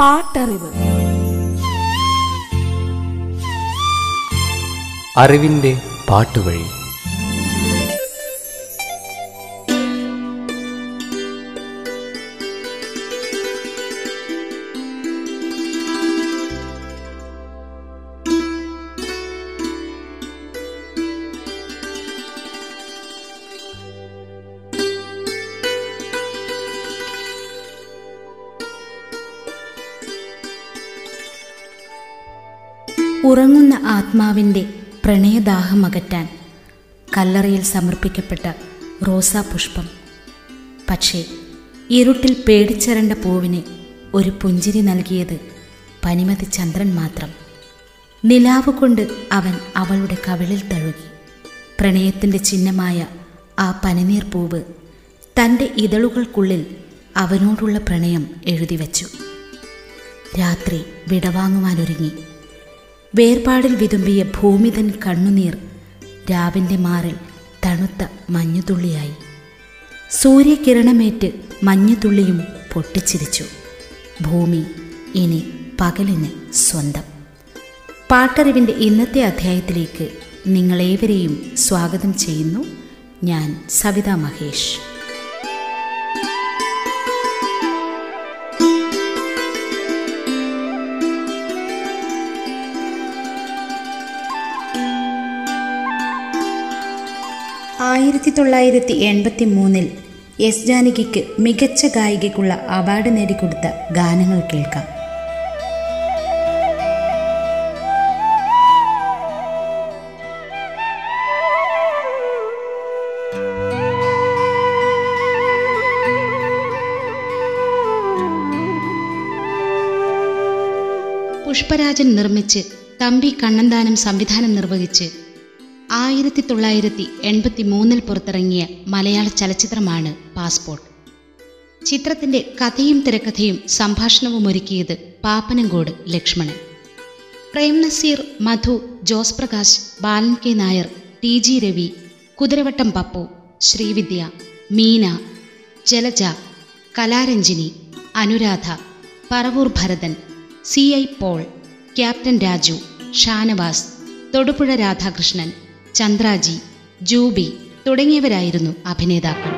പാട്ടറിവ്. അറിവിന്റെ പാട്ടുവഴി. ഉറങ്ങുന്ന ആത്മാവിന്റെ പ്രണയദാഹമകറ്റാൻ കല്ലറയിൽ സമർപ്പിക്കപ്പെട്ട റോസാപുഷ്പം പക്ഷേ ഇരുട്ടിൽ പേടിച്ചരണ്ട പൂവിന് ഒരു പുഞ്ചിരി നൽകിയത് പനിമതി ചന്ദ്രൻ മാത്രം. നിലാവ് കൊണ്ട് അവൻ അവളുടെ കവിളിൽ തഴുകി. പ്രണയത്തിന്റെ ചിഹ്നമായ ആ പനിനീർ പൂവ് തന്റെ ഇതളുകൾക്കുള്ളിൽ അവനോടുള്ള പ്രണയം എഴുതി വച്ചു രാത്രി വിടവാങ്ങുവാനൊരുങ്ങി. വേർപാടിൽ വിതുമ്പിയ ഭൂമിതൻ കണ്ണുനീർ രാവിന്റെ മാറിൽ തണുത്ത മഞ്ഞുതുള്ളിയായി. സൂര്യകിരണമേറ്റ് മഞ്ഞുതുള്ളിയും പൊട്ടിച്ചിരിച്ചു. ഭൂമി ഇനി പകലിന് സ്വന്തം. പാട്ടറിവിന്റെ ഇന്നത്തെ അധ്യായത്തിലേക്ക് നിങ്ങളേവരെയും സ്വാഗതം ചെയ്യുന്നു. ഞാൻ സവിത മഹേഷ്. ആയിരത്തി തൊള്ളായിരത്തി എൺപത്തി മൂന്നിൽ എസ് ജാനകിക്ക് മികച്ച ഗായികയ്ക്കുള്ള അവാർഡ് നേടിക്കൊടുത്ത ഗാനങ്ങൾ കേൾക്കാം. പുഷ്പരാജൻ നിർമ്മിച്ച് തമ്പി കണ്ണന്താനം സംവിധാനം നിർവഹിച്ച് ആയിരത്തി തൊള്ളായിരത്തി എൺപത്തി മൂന്നിൽ പുറത്തിറങ്ങിയ മലയാള ചലച്ചിത്രമാണ് പാസ്പോർട്ട്. ചിത്രത്തിന്റെ കഥയും തിരക്കഥയും സംഭാഷണവും ഒരുക്കിയത് Pappanamcode Lakshmanan. Prem Nazir Madhu Jose Prakash Balan K Nair T G Ravi Kuthiravattam Pappu Srividya Meena Jalaja Kalaranjini Anuradha Paravoor Bharathan C I Paul captain Raju Shanavas Thodupuzha Radhakrishnan Chandraji Juby തുടങ്ങിയവരായിരുന്നു അഭിനേതാക്കൾ.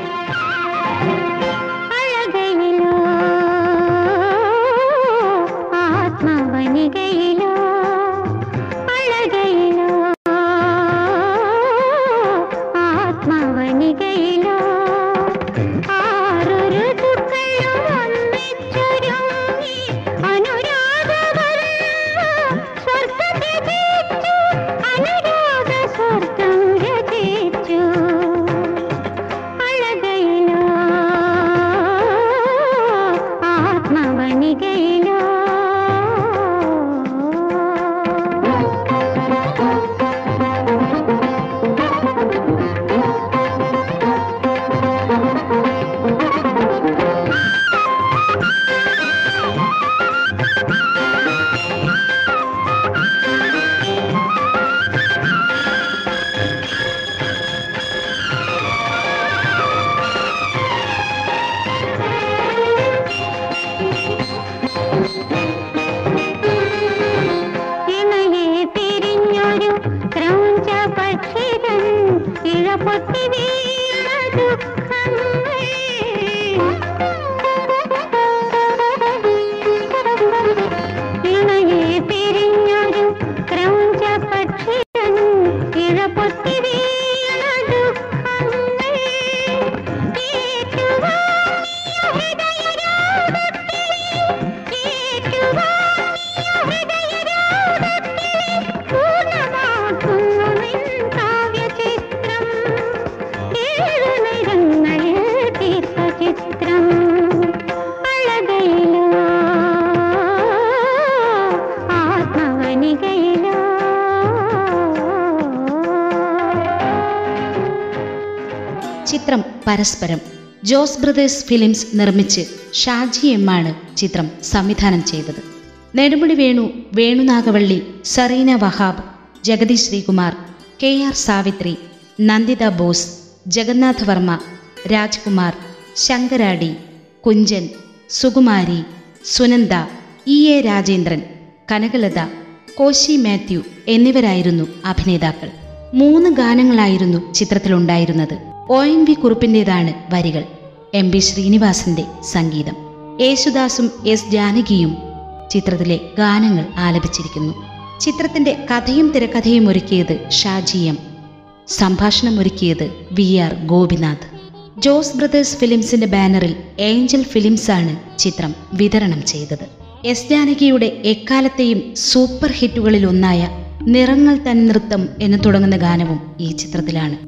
പരസ്പരം Jose brothers films നിർമ്മിച്ച് Shaji M ആണ് ചിത്രം സംവിധാനം ചെയ്തത്. Nedumudi Venu Venu Nagavally Zarina Wahab Jagathy Sreekumar K R Savithri Nanditha Bose Jagannath Varma Rajkumar Sankaradi Kunchan Sukumari Sunanda E A Rajendran Kanakalatha Koshy Mathew എന്നിവരായിരുന്നു അഭിനേതാക്കൾ. മൂന്ന് ഗാനങ്ങളായിരുന്നു ചിത്രത്തിലുണ്ടായിരുന്നത്. ഒ എൻ വി കുറുപ്പിന്റെതാണ് വരികൾ. എം ബി ശ്രീനിവാസന്റെ സംഗീതം. യേശുദാസും എസ് ജാനകിയും ചിത്രത്തിലെ ഗാനങ്ങൾ ആലപിച്ചിരിക്കുന്നു. ചിത്രത്തിന്റെ കഥയും തിരക്കഥയും ഒരുക്കിയത് ഷാജി എം. സംഭാഷണം ഒരുക്കിയത് V R Gopinath. Jose Brothers ഫിലിംസിന്റെ ബാനറിൽ ഏഞ്ചൽ ഫിലിംസാണ് ചിത്രം വിതരണം ചെയ്തത്. എസ് ജാനകിയുടെ എക്കാലത്തെയും സൂപ്പർ ഹിറ്റുകളിൽ ഒന്നായ നിറങ്ങൾ തൻ നൃത്തം എന്ന് തുടങ്ങുന്ന ഗാനവും ഈ ചിത്രത്തിലാണ്.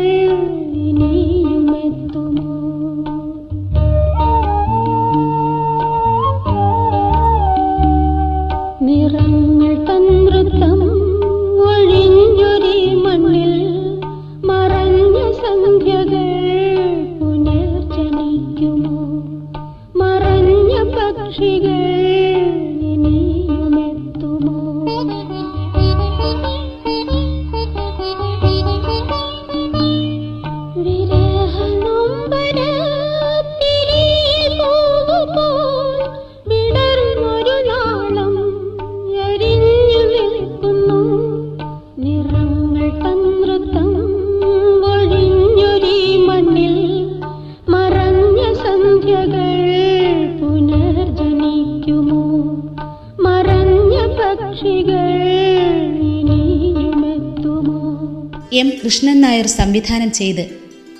എം. കൃഷ്ണൻ നായർ സംവിധാനം ചെയ്ത്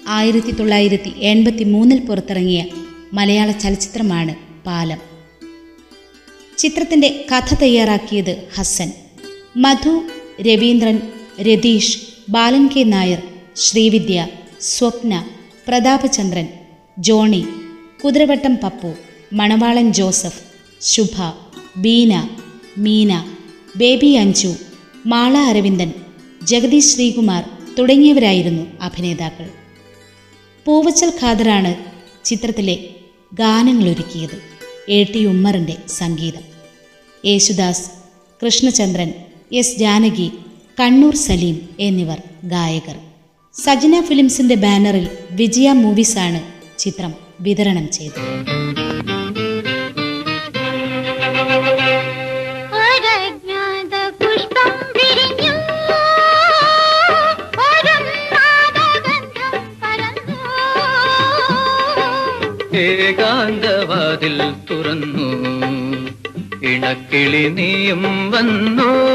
ആയിരത്തി തൊള്ളായിരത്തി എൺപത്തി മൂന്നിൽ പുറത്തിറങ്ങിയ മലയാള ചലച്ചിത്രമാണ് പാലം. ചിത്രത്തിന്റെ കഥ തയ്യാറാക്കിയത് Hassan Madhu Raveendran Ratheesh Balan K. Nair Srividya Swapna Prathapachandran Johnny Kuthiravattam Pappu Manavalan Joseph Shubha Beena Meena Baby Anju Mala Aravindan Jagadish Sreekumar തുടങ്ങിയവരായിരുന്നു അഭിനേതാക്കൾ. പൂവച്ചൽ ഖാദറാണ് ചിത്രത്തിലെ ഗാനങ്ങളൊരുക്കിയത്. എ. ടി. ഉമ്മറിന്റെ സംഗീതം. യേശുദാസ് കൃഷ്ണചന്ദ്രൻ എസ്. ജാനകി കണ്ണൂർ സലീം എന്നിവർ ഗായകർ. സജന ഫിലിംസിന്റെ ബാനറിൽ വിജയ മൂവീസാണ് ചിത്രം വിതരണം ചെയ്തത്. ഏകാന്തവാതിൽ തുറന്നു. ഇണക്കിളി നീയും വന്നു.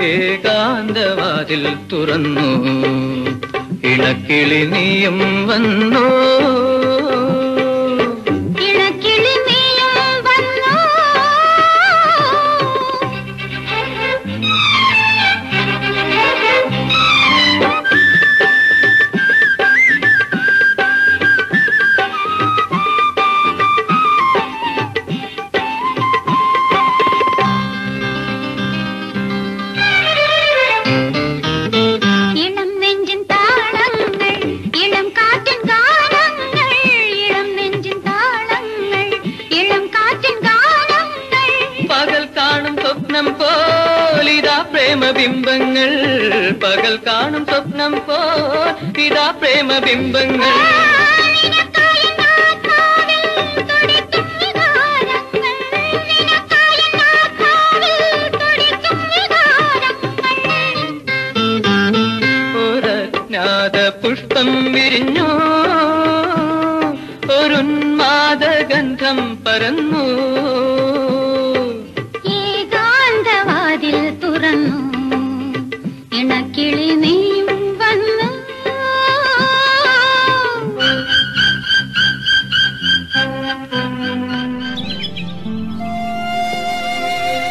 ിൽ ഏകാന്തവാതിൽ തുറന്നു. ഇണക്കിളി നീയും വന്നു. സ്വപ്നം പോലിതാ പ്രേമബിംബങ്ങൾ. പകൽ കാണും സ്വപ്നം പോൽ ഇതാ പ്രേമബിംബങ്ങൾ. പുഷ്പം വിരിഞ്ഞു. ഒരുന്മാദഗന്ധം പരന്നു.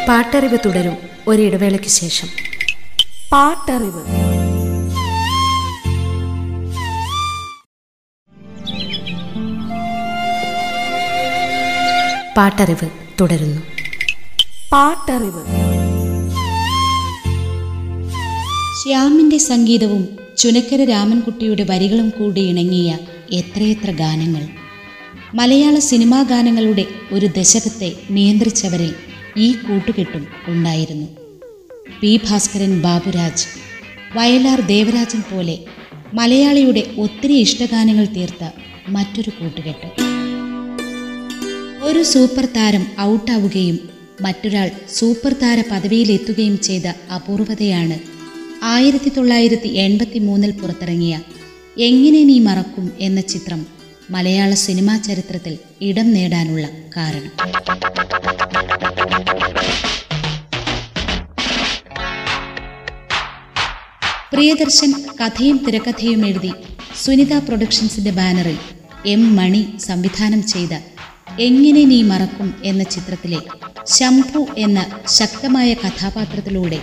പാട്ടറിവ് തുടരും ഒരിടവേളയ്ക്ക് ശേഷം. പാട്ടറിവ്. പാട്ടറിവ് തുടരുന്നു. പാട്ടറിവ്. ശ്യാമിന്റെ സംഗീതവും ചുനക്കര രാമൻകുട്ടിയുടെ വരികളും കൂടി ഇണങ്ങിയ എത്രയെത്ര ഗാനങ്ങൾ. മലയാള സിനിമാ ഗാനങ്ങളുടെ ഒരു ദശകത്തെ നിയന്ത്രിച്ചവരിൽ ഈ കൂട്ടുകെട്ടും ഉണ്ടായിരുന്നു. പി. ഭാസ്കരൻ ബാബുരാജ് വയലാർ ദേവരാജൻ പോലെ മലയാളിയുടെ ഒത്തിരി ഇഷ്ടഗാനങ്ങൾ തീർത്ത മറ്റൊരു കൂട്ടുകെട്ട്. ഒരു സൂപ്പർ താരം ഔട്ടാവുകയും മറ്റൊരാൾ സൂപ്പർ താര പദവിയിലെത്തുകയും ചെയ്ത അപൂർവതയാണ് ആയിരത്തി തൊള്ളായിരത്തി എൺപത്തി മൂന്നിൽ പുറത്തിറങ്ങിയ എങ്ങനെ നീ മറക്കും എന്ന ചിത്രം മലയാള സിനിമാ ചരിത്രത്തിൽ ഇടം നേടാനുള്ള കാരണം. പ്രിയദർശൻ കഥയും തിരക്കഥയും എഴുതി സുനിത പ്രൊഡക്ഷൻസിന്റെ ബാനറിൽ എം മണി സംവിധാനം ചെയ്ത എങ്ങനെ നീ മറക്കും എന്ന ചിത്രത്തിലെ ശംഭു എന്ന ശക്തമായ കഥാപാത്രത്തിലൂടെ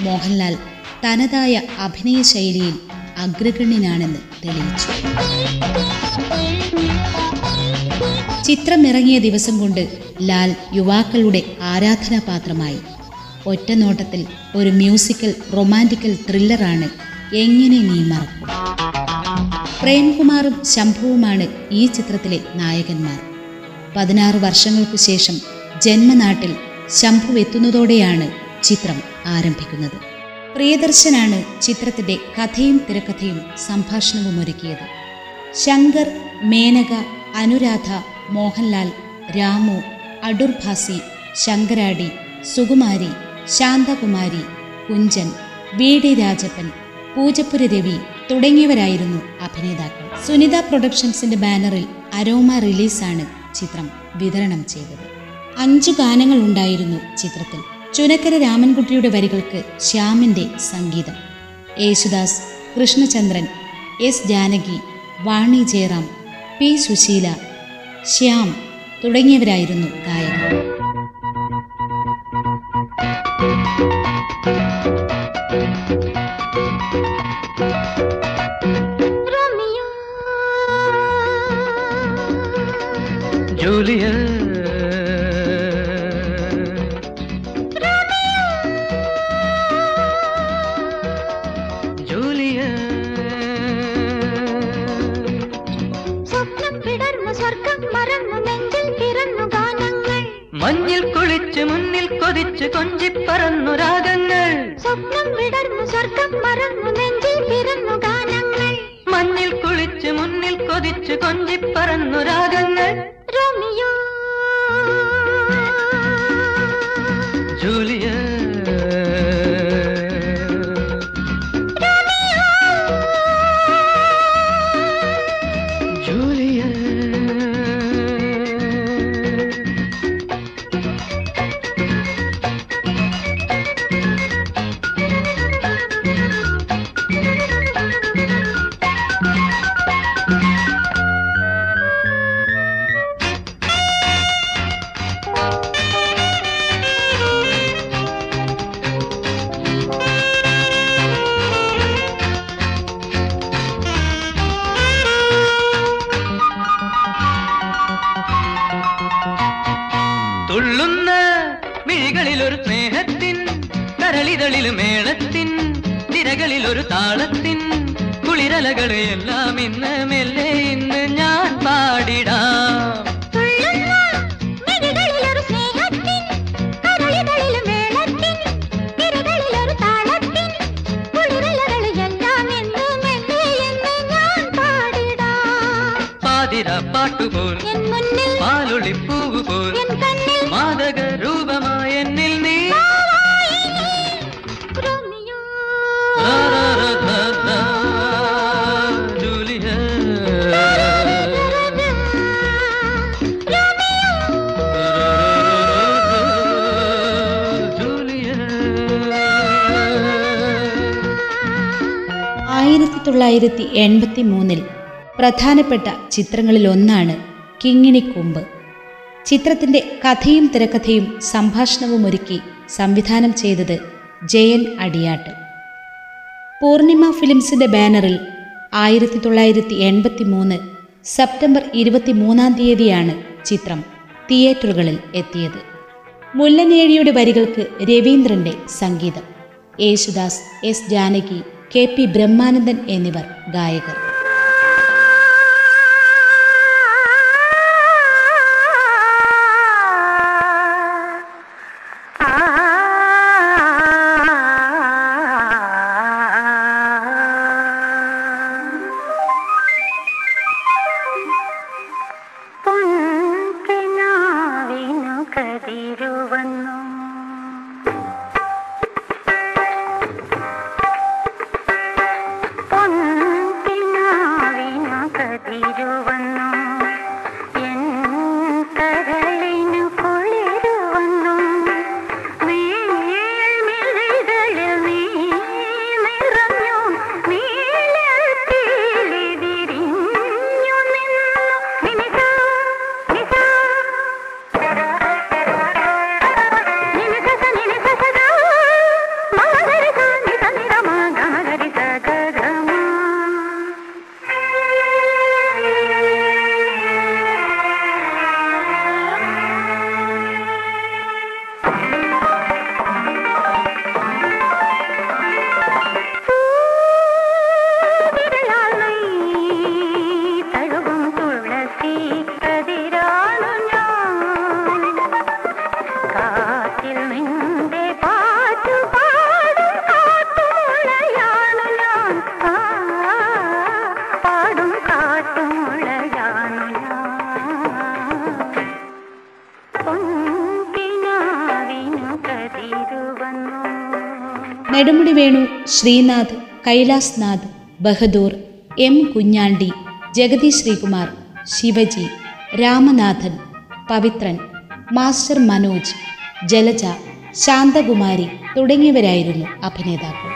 മോഹൻലാൽ തനതായ അഭിനയ ശൈലിയിൽ അഗ്രഗണ്യനാണെന്ന് തെളിയിച്ചു. ചിത്രം ഇറങ്ങിയ ദിവസം കൊണ്ട് ലാൽ യുവാക്കളുടെ ആരാധനാപാത്രമായി. ഒറ്റനോട്ടത്തിൽ ഒരു മ്യൂസിക്കൽ റൊമാന്റിക്കൽ ത്രില്ലറാണ് എങ്ങനെ നീ മറക്കും. പ്രേംകുമാറും ശംഭുവുമാണ് ഈ ചിത്രത്തിലെ നായകന്മാർ. പതിനാറ് വർഷങ്ങൾക്കു ശേഷം ജന്മനാട്ടിൽ ശംഭു എത്തുന്നതോടെയാണ് ചിത്രം ആരംഭിക്കുന്നത്. പ്രിയദർശനാണ് ചിത്രത്തിന്റെ കഥയും തിരക്കഥയും സംഭാഷണവും ഒരുക്കിയത് ശങ്കർ മേനക അനുരാധ മോഹൻലാൽ രാമു അടൂർ ഭാസി ശങ്കരാടി സുകുമാരി ശാന്തകുമാരി കുഞ്ചൻ വി ഡി രാജപ്പൻ പൂജപ്പുര രവി തുടങ്ങിയവരായിരുന്നു അഭിനേതാക്കൾ. സുനിത പ്രൊഡക്ഷൻസിന്റെ ബാനറിൽ അരോമ റിലീസാണ് ചിത്രം വിതരണം ചെയ്തത്. അഞ്ചു ഗാനങ്ങൾ ഉണ്ടായിരുന്നു ചിത്രത്തിൽ. ചുനക്കര രാമൻകുട്ടിയുടെ വരികൾക്ക് ശ്യാമിന്റെ സംഗീതം. യേശുദാസ് കൃഷ്ണചന്ദ്രൻ എസ് ജാനകി വാണി ജയറാം പി സുശീല ശ്യാം തുടങ്ങിയവരായിരുന്നു ഗായകർ. സ്വർഗം മറങ്ങുമെങ്കിൽ പിറന്നു ഗാനങ്ങൾ. മഞ്ഞിൽ കുളിച്ച് മുന്നിൽ കൊതിച്ച് കൊഞ്ചിപ്പറന്നു രാഗങ്ങൾ. സ്വപ്നം വിടർന്നു സ്വർഗം മറന്നു നെഞ്ചിൽ പിറന്നു ഗാനങ്ങൾ. മഞ്ഞിൽ കുളിച്ച് മുന്നിൽ കൊതിച്ച് കൊഞ്ചിപ്പറന്നു രാഗങ്ങൾ. റോമിയോ மெல்ல மெல்ல തൊള്ളായിരത്തി എൺപത്തി മൂന്നിൽ പ്രധാനപ്പെട്ട ചിത്രങ്ങളിലൊന്നാണ് കിങ്ങിണിക്കൊമ്പ് ചിത്രത്തിന്റെ കഥയും തിരക്കഥയും സംഭാഷണവും ഒരുക്കി സംവിധാനം ചെയ്തത് ജയൻ അടിയാട്ട്. പൂർണിമ ഫിലിംസിന്റെ ബാനറിൽ ആയിരത്തി തൊള്ളായിരത്തി എൺപത്തി മൂന്ന് സെപ്റ്റംബർ ഇരുപത്തി മൂന്നാം തീയതിയാണ് ചിത്രം തിയേറ്ററുകളിൽ എത്തിയത്. മുല്ലനേഴിയുടെ വരികൾക്ക് രവീന്ദ്രന്റെ സംഗീതം. Yesudas S Janaki K P Brahmanandan എന്നിവർ ഗായകർ. നെടുമുടി വേണു ശ്രീനാഥ് കൈലാസ്നാഥ് ബഹദൂർ എം കുഞ്ഞാണ്ടി ജഗതി ശ്രീകുമാർ ശിവജി രാമനാഥൻ പവിത്രൻ മാസ്റ്റർ മനോജ് ജലജ ശാന്തകുമാരി തുടങ്ങിയവരായിരുന്നു അഭിനേതാക്കൾ.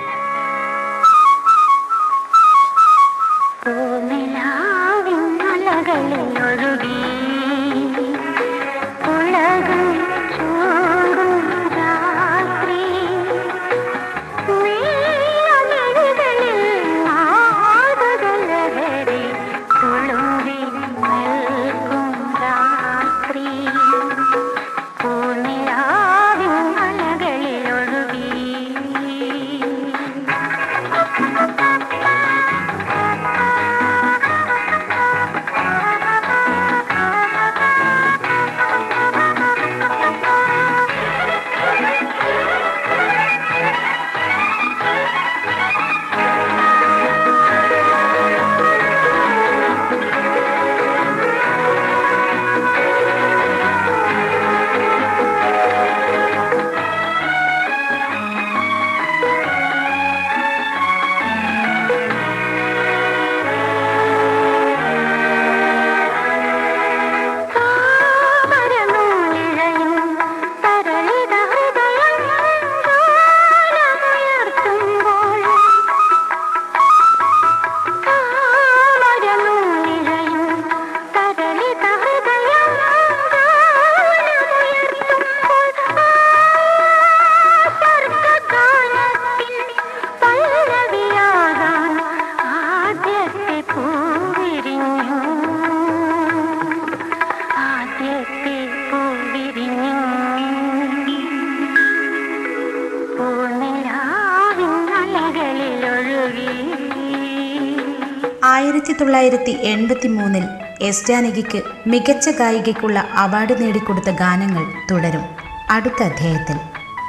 ആയിരത്തി തൊള്ളായിരത്തി എൺപത്തി മൂന്നിൽ എസ് ജാനകിക്ക് മികച്ച ഗായികയ്ക്കുള്ള അവാർഡ് നേടിക്കൊടുത്ത ഗാനങ്ങൾ തുടരും അടുത്ത അധ്യായത്തിൽ.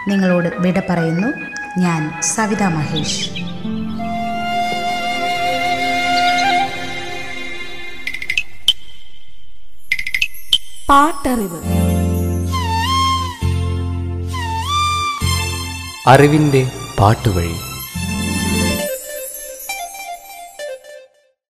നിങ്ങളോട് വിട പറയുന്നു ഞാൻ സവിത മഹേഷ്. പാട്ടറിവ്. അറിവിന്റെ പാട്ടുവഴി.